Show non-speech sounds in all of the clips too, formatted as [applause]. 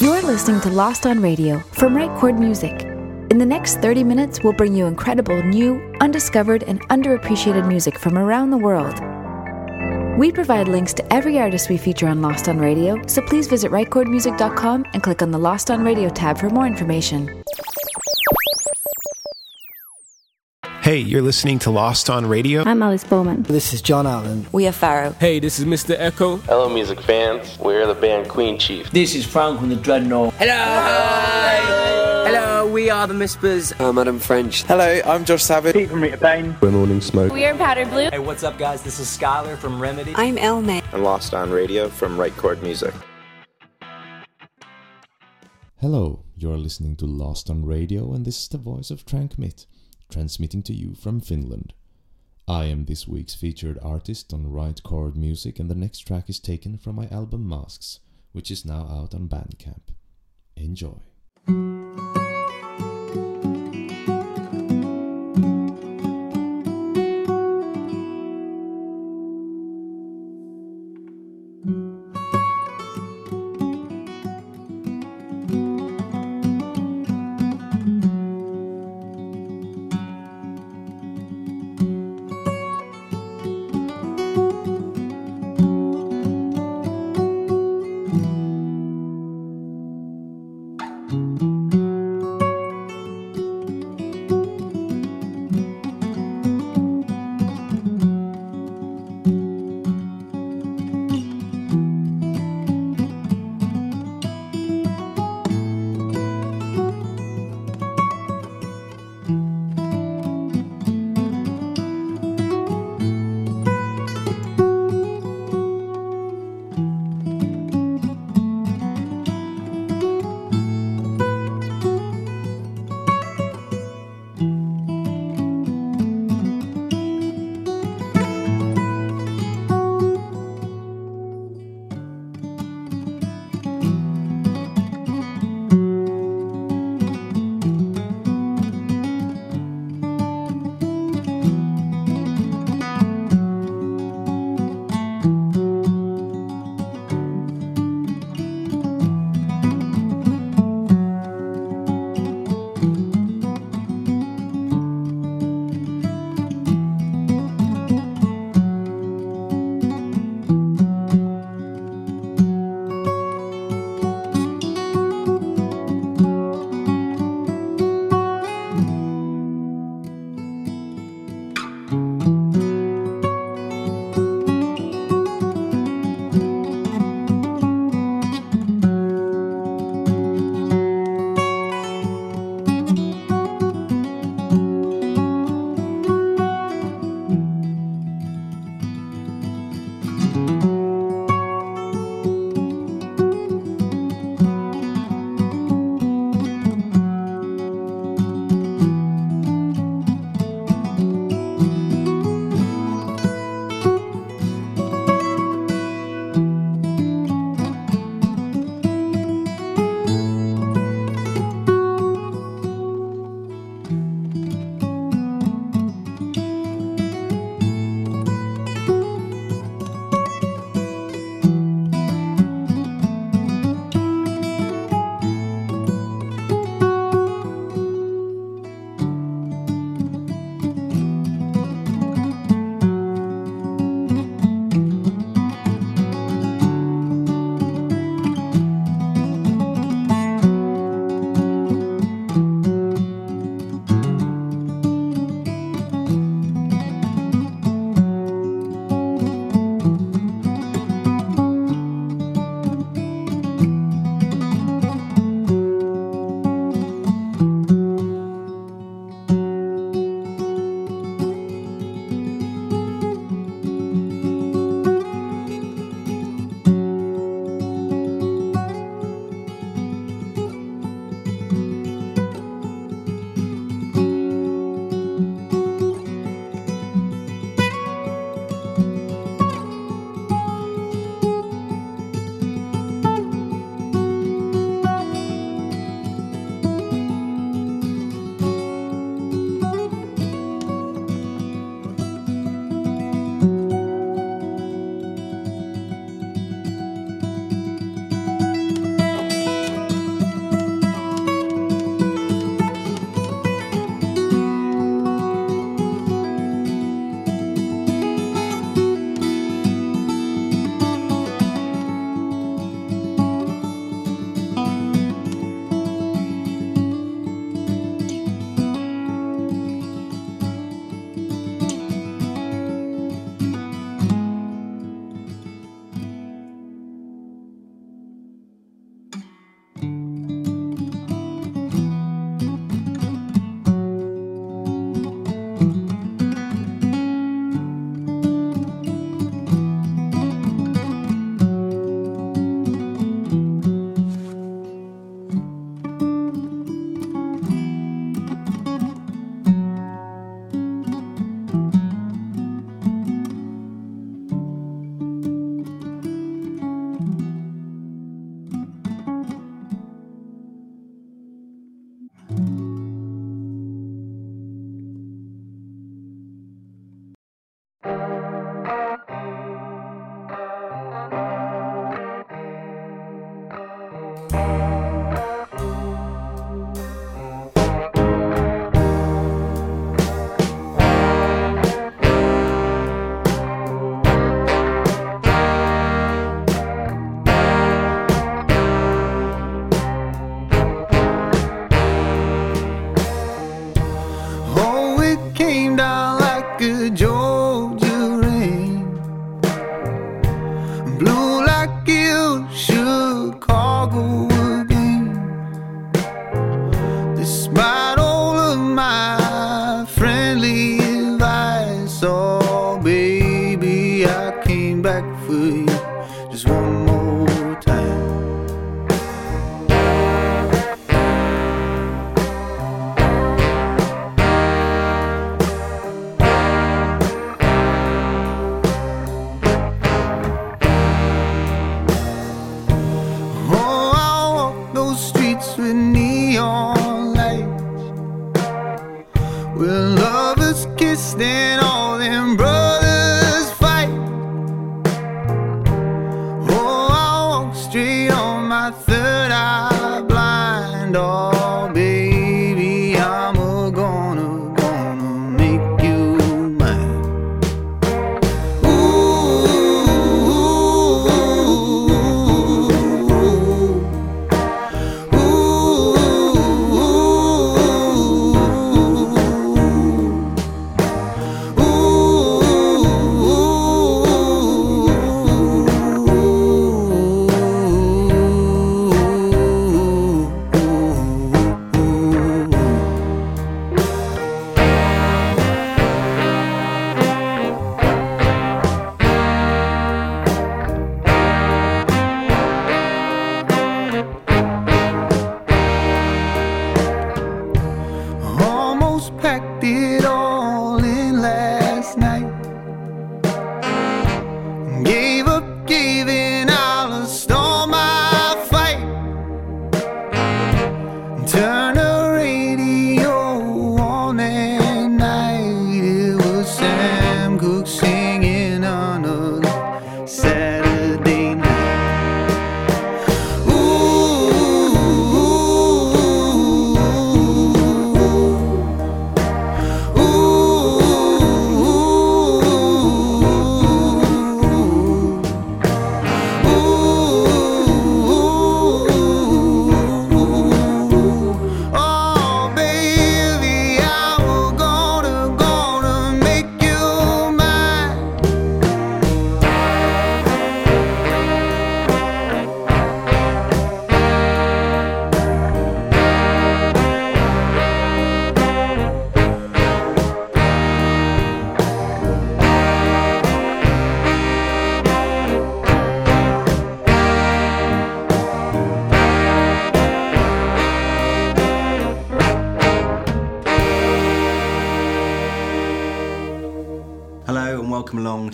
You're listening to Lost on Radio from Right Chord Music. In the next 30 minutes, we'll bring you incredible, new, undiscovered, and underappreciated music from around the world. We provide links to every artist we feature on Lost on Radio, so please visit rightchordmusic.com and click on the Lost on Radio tab for more information. Hey, you're listening to Lost on Radio. I'm Alice Bowman. This is John Allen. We are Pharaoh. Hey, this is Mr. Echo. Hello, music fans. We're the band Queen Chief. This is Frank from the Dreadnought. Hello. Hi. Hello, we are the Mispers. Uh, I'm Adam French. Hello, I'm Josh Savage. Pete from Rita Payne. We're Morning Smoke. We are Powder Blue. Hey, what's up, guys? This is Skylar from Remedy. I'm Elme. And Lost on Radio from Right Chord Music. Hello, you're listening to Lost on Radio, and this is the voice of Trankmit transmitting to you from Finland. I am this week's featured artist on Right Chord Music, and the next track is taken from my album Masks, which is now out on Bandcamp. Enjoy.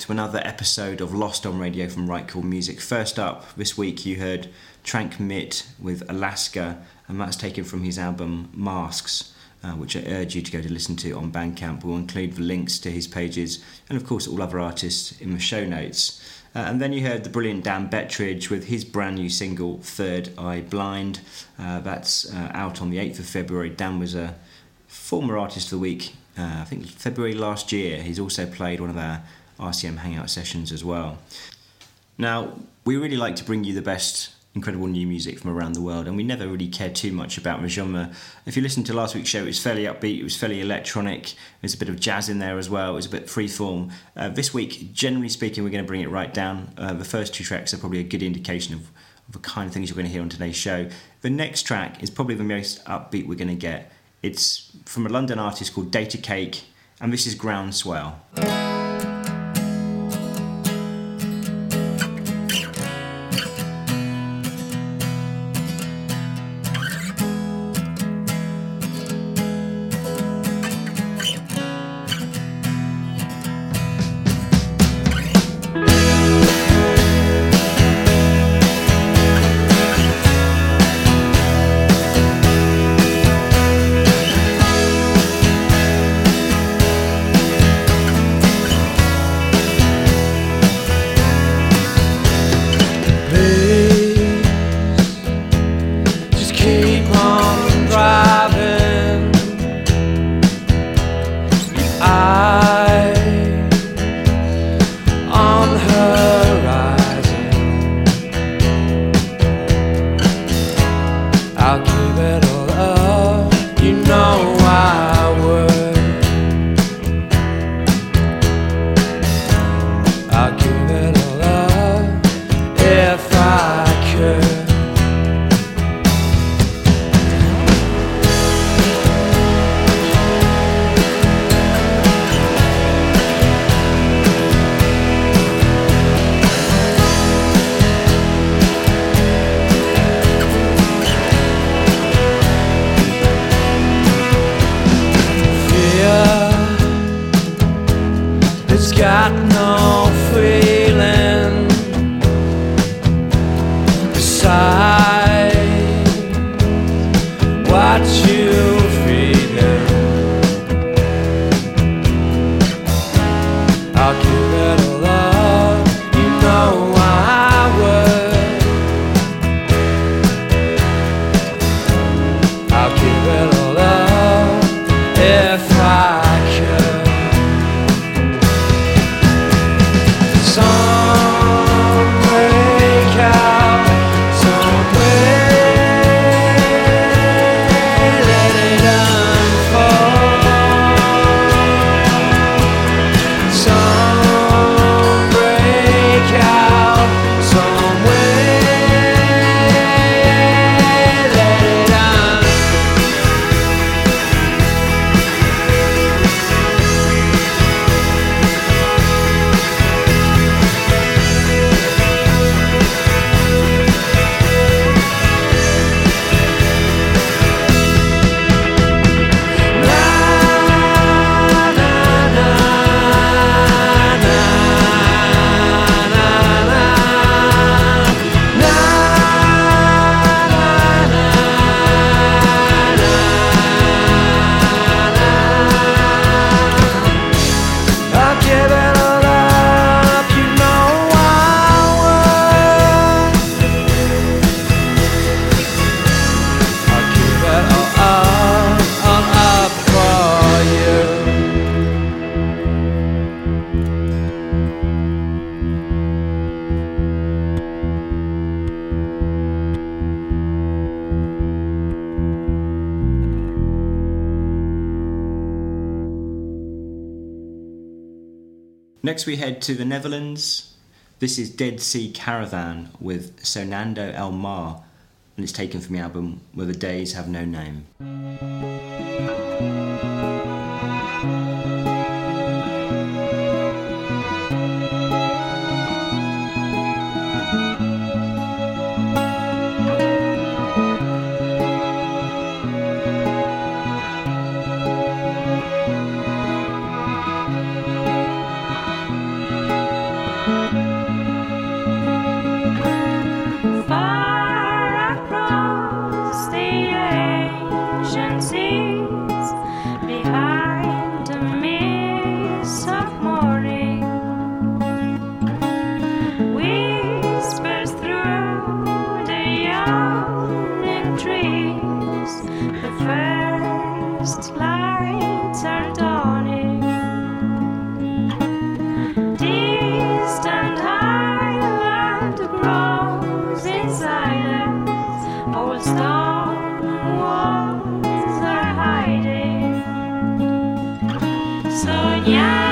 To another episode of Lost on Radio from Right Chord Music. First up, this week you heard Trankmit with Alaska, and that's taken from his album Masks, uh, which I urge you to go to listen to on Bandcamp. We'll include the links to his pages and, of course, all other artists in the show notes. Uh, and then you heard the brilliant Dan Bettridge with his brand new single Third Eye Blind. Uh, that's uh, out on the 8th of February. Dan was a former artist of the week uh, I think February last year. He's also played one of our RCM Hangout sessions as well. Now, we really like to bring you the best incredible new music from around the world, and we never really cared too much about genre. If you listened to last week's show, it was fairly upbeat, it was fairly electronic, there's a bit of jazz in there as well, it was a bit freeform. Uh, this week, generally speaking, we're going to bring it right down. Uh, the first two tracks are probably a good indication of, of the kind of things you're going to hear on today's show. The next track is probably the most upbeat we're going to get. It's from a London artist called Data Cake, and this is Groundswell. who's got no fear. Next, we head to the Netherlands. This is Dead Sea Caravan with Soñando El Mar, and it's taken from the album Where the Days Have No Name. Soñando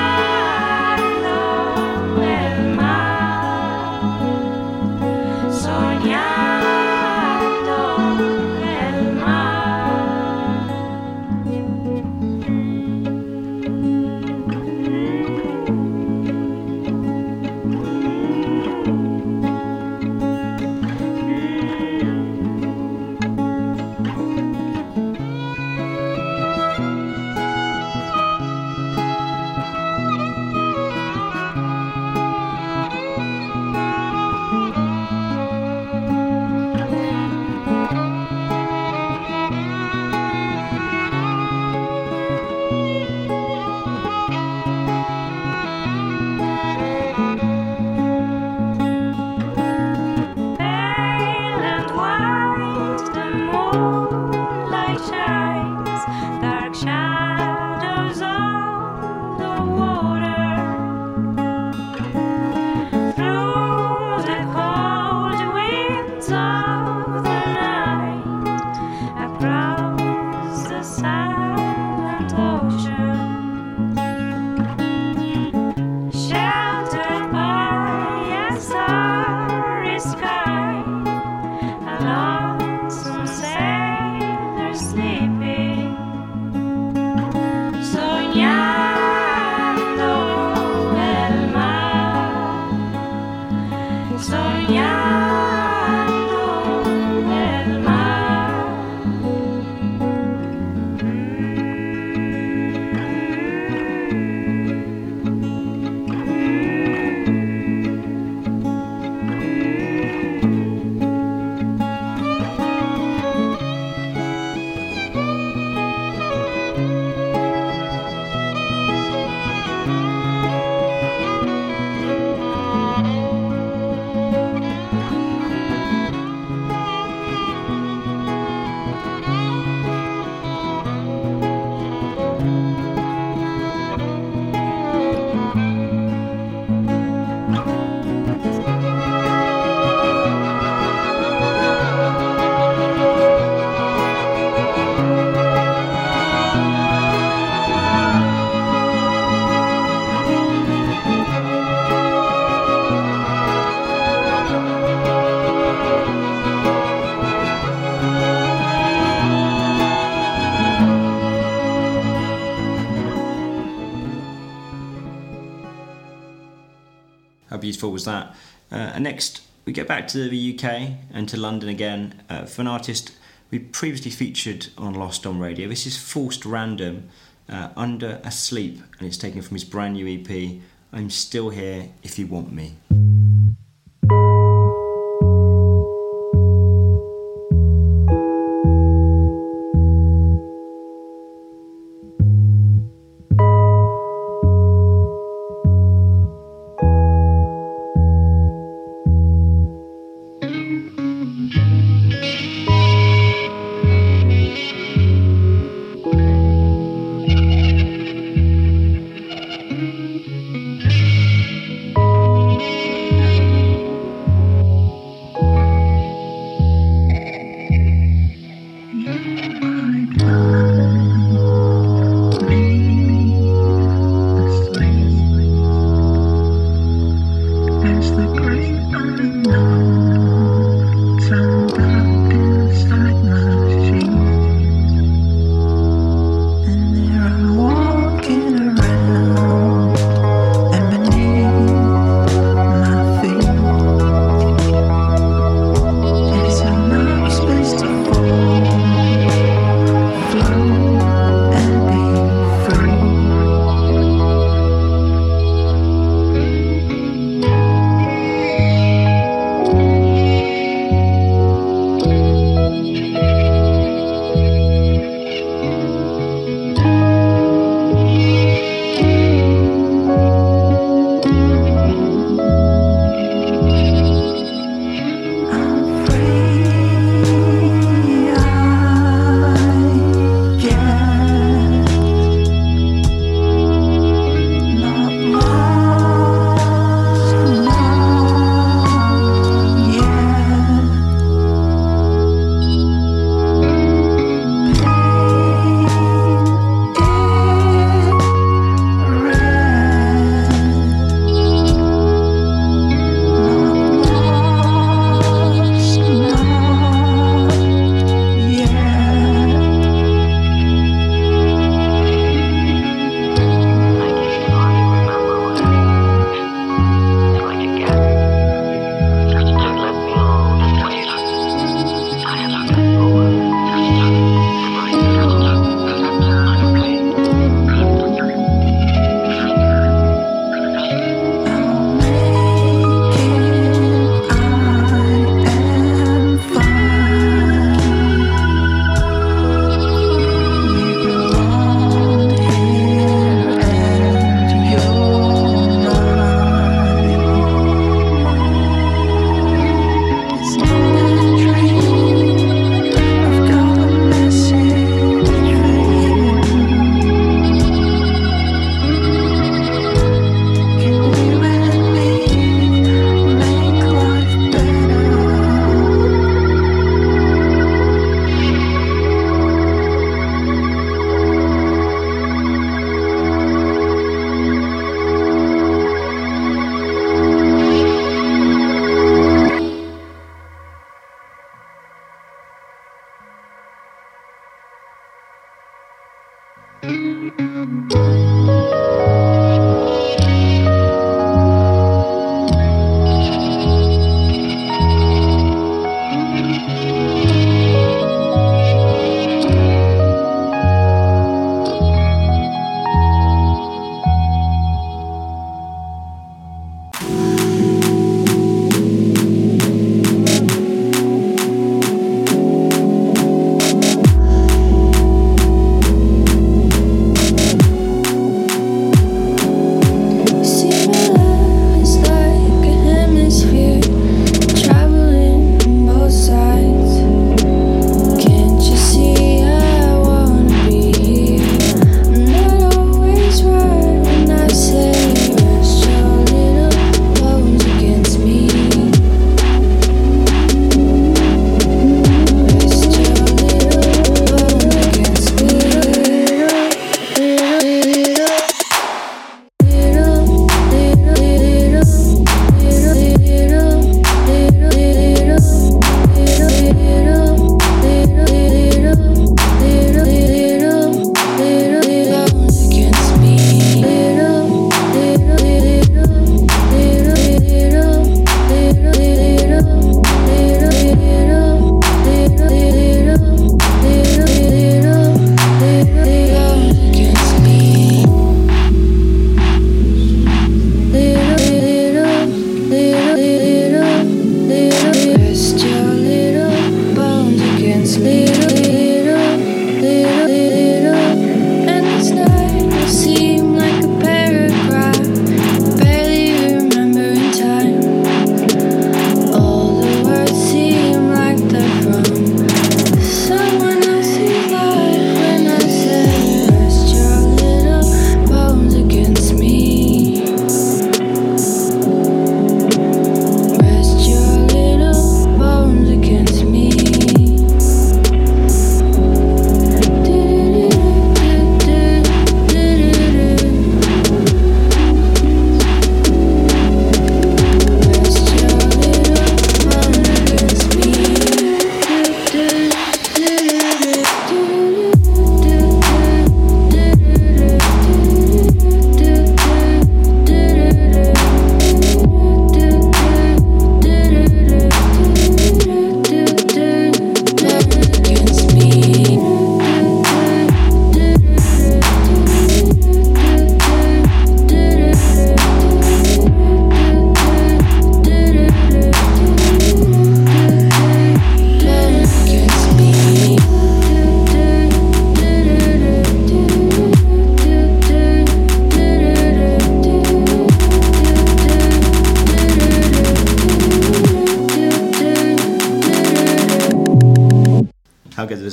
next, we get back to the UK and to London again uh, for an artist we previously featured on Lost on Radio. This is Forced Random, uh, Under Asleep, and it's taken from his brand new EP, I'm Still Here If You Want Me.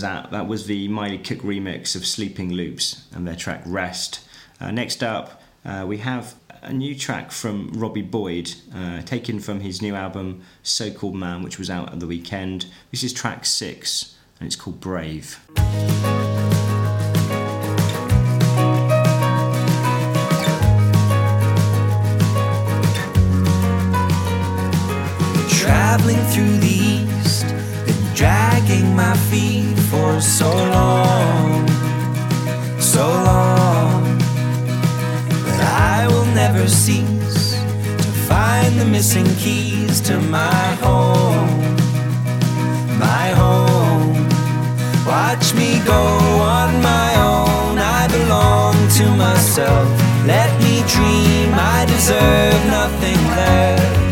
Saga that was. That was the Miley Cook remix of Sleeping Loops and their track Rest. Uh, next up, uh, we have a new track from Robbie Boyd, uh, taken from his new album So Called Man, which was out at the weekend. This is track six, and it's called Brave. Traveling through the east, been dragging my feet so long, so long. But I will never cease to find the missing keys to my home, my home. Watch me go on my own. I belong to myself. Let me dream. I deserve nothing less.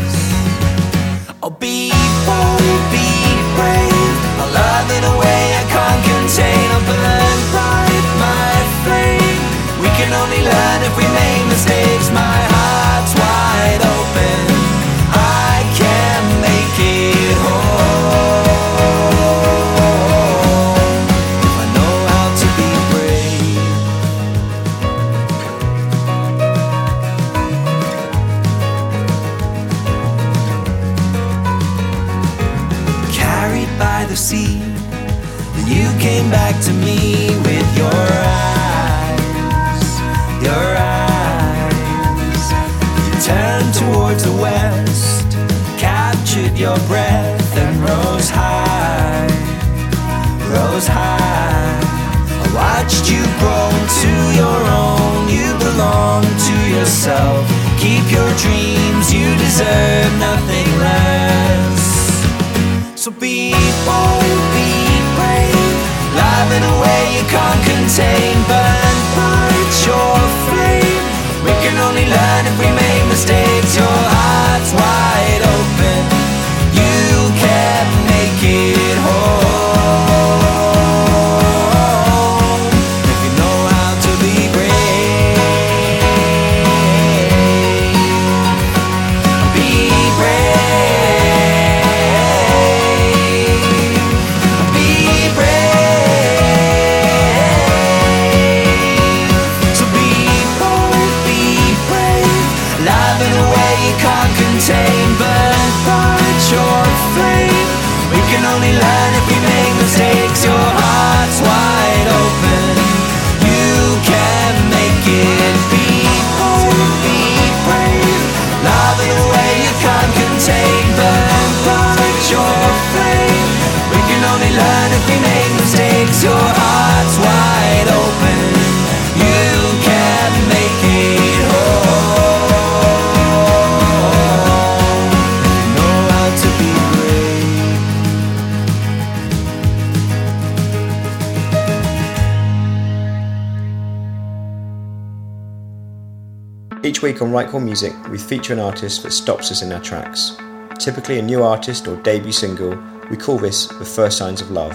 Each week on Right Chord Music, we feature an artist that stops us in our tracks. Typically a new artist or debut single, we call this the first signs of love.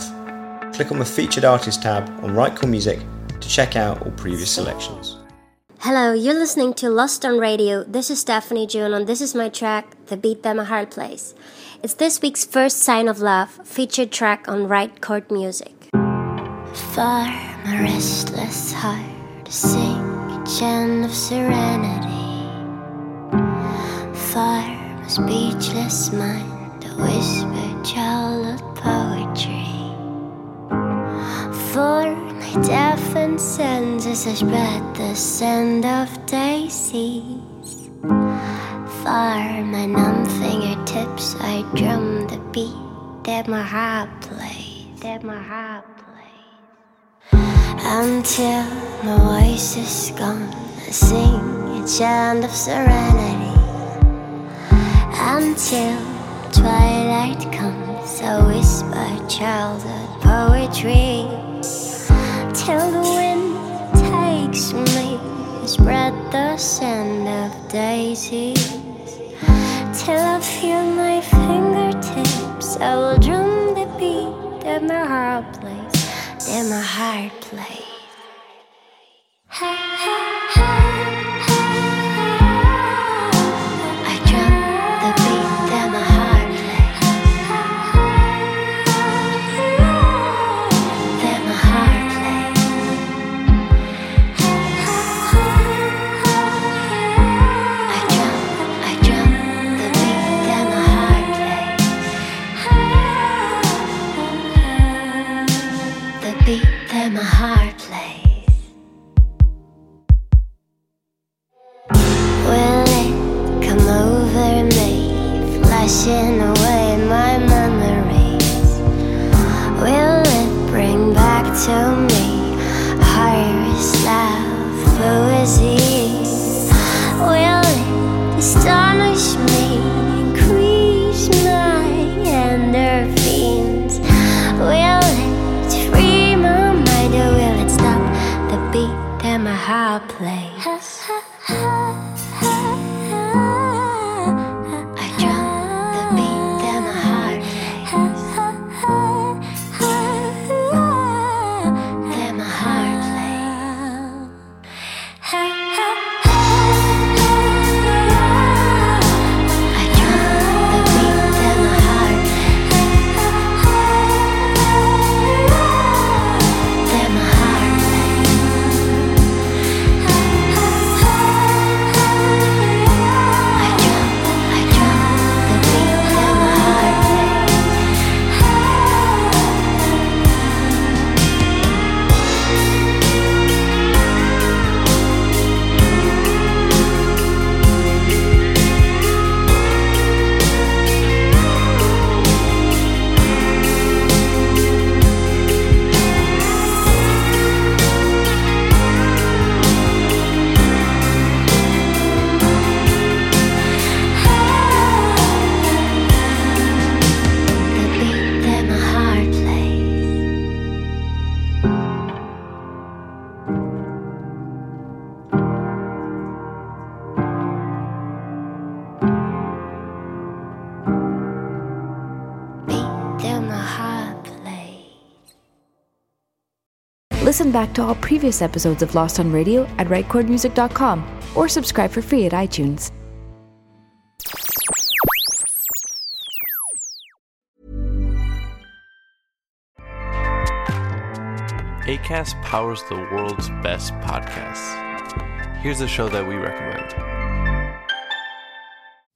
Click on the featured artist tab on Right Chord Music to check out all previous selections. Hello, you're listening to Lost on Radio. This is Stephanie June, and this is my track, The Beat That My Heart Plays. It's this week's first sign of love, featured track on Right Chord Music. For my restless heart to sing a of serenity. For my speechless mind to whisper childhood poetry. For my deafened senses I spread the scent of daisies. For my numb fingertips, I drum the beat that my heart plays. That my heart. Until my voice is gone, I sing a chant of serenity. Until twilight comes, I whisper childhood poetry. Till the wind takes me spread the scent of daisies. Till I feel my fingertips, I will drum the beat that my heart plays, that my heart plays. [laughs] I Back to all previous episodes of Lost on Radio at rightchordmusic.com or subscribe for free at iTunes. ACAST powers the world's best podcasts. Here's a show that we recommend.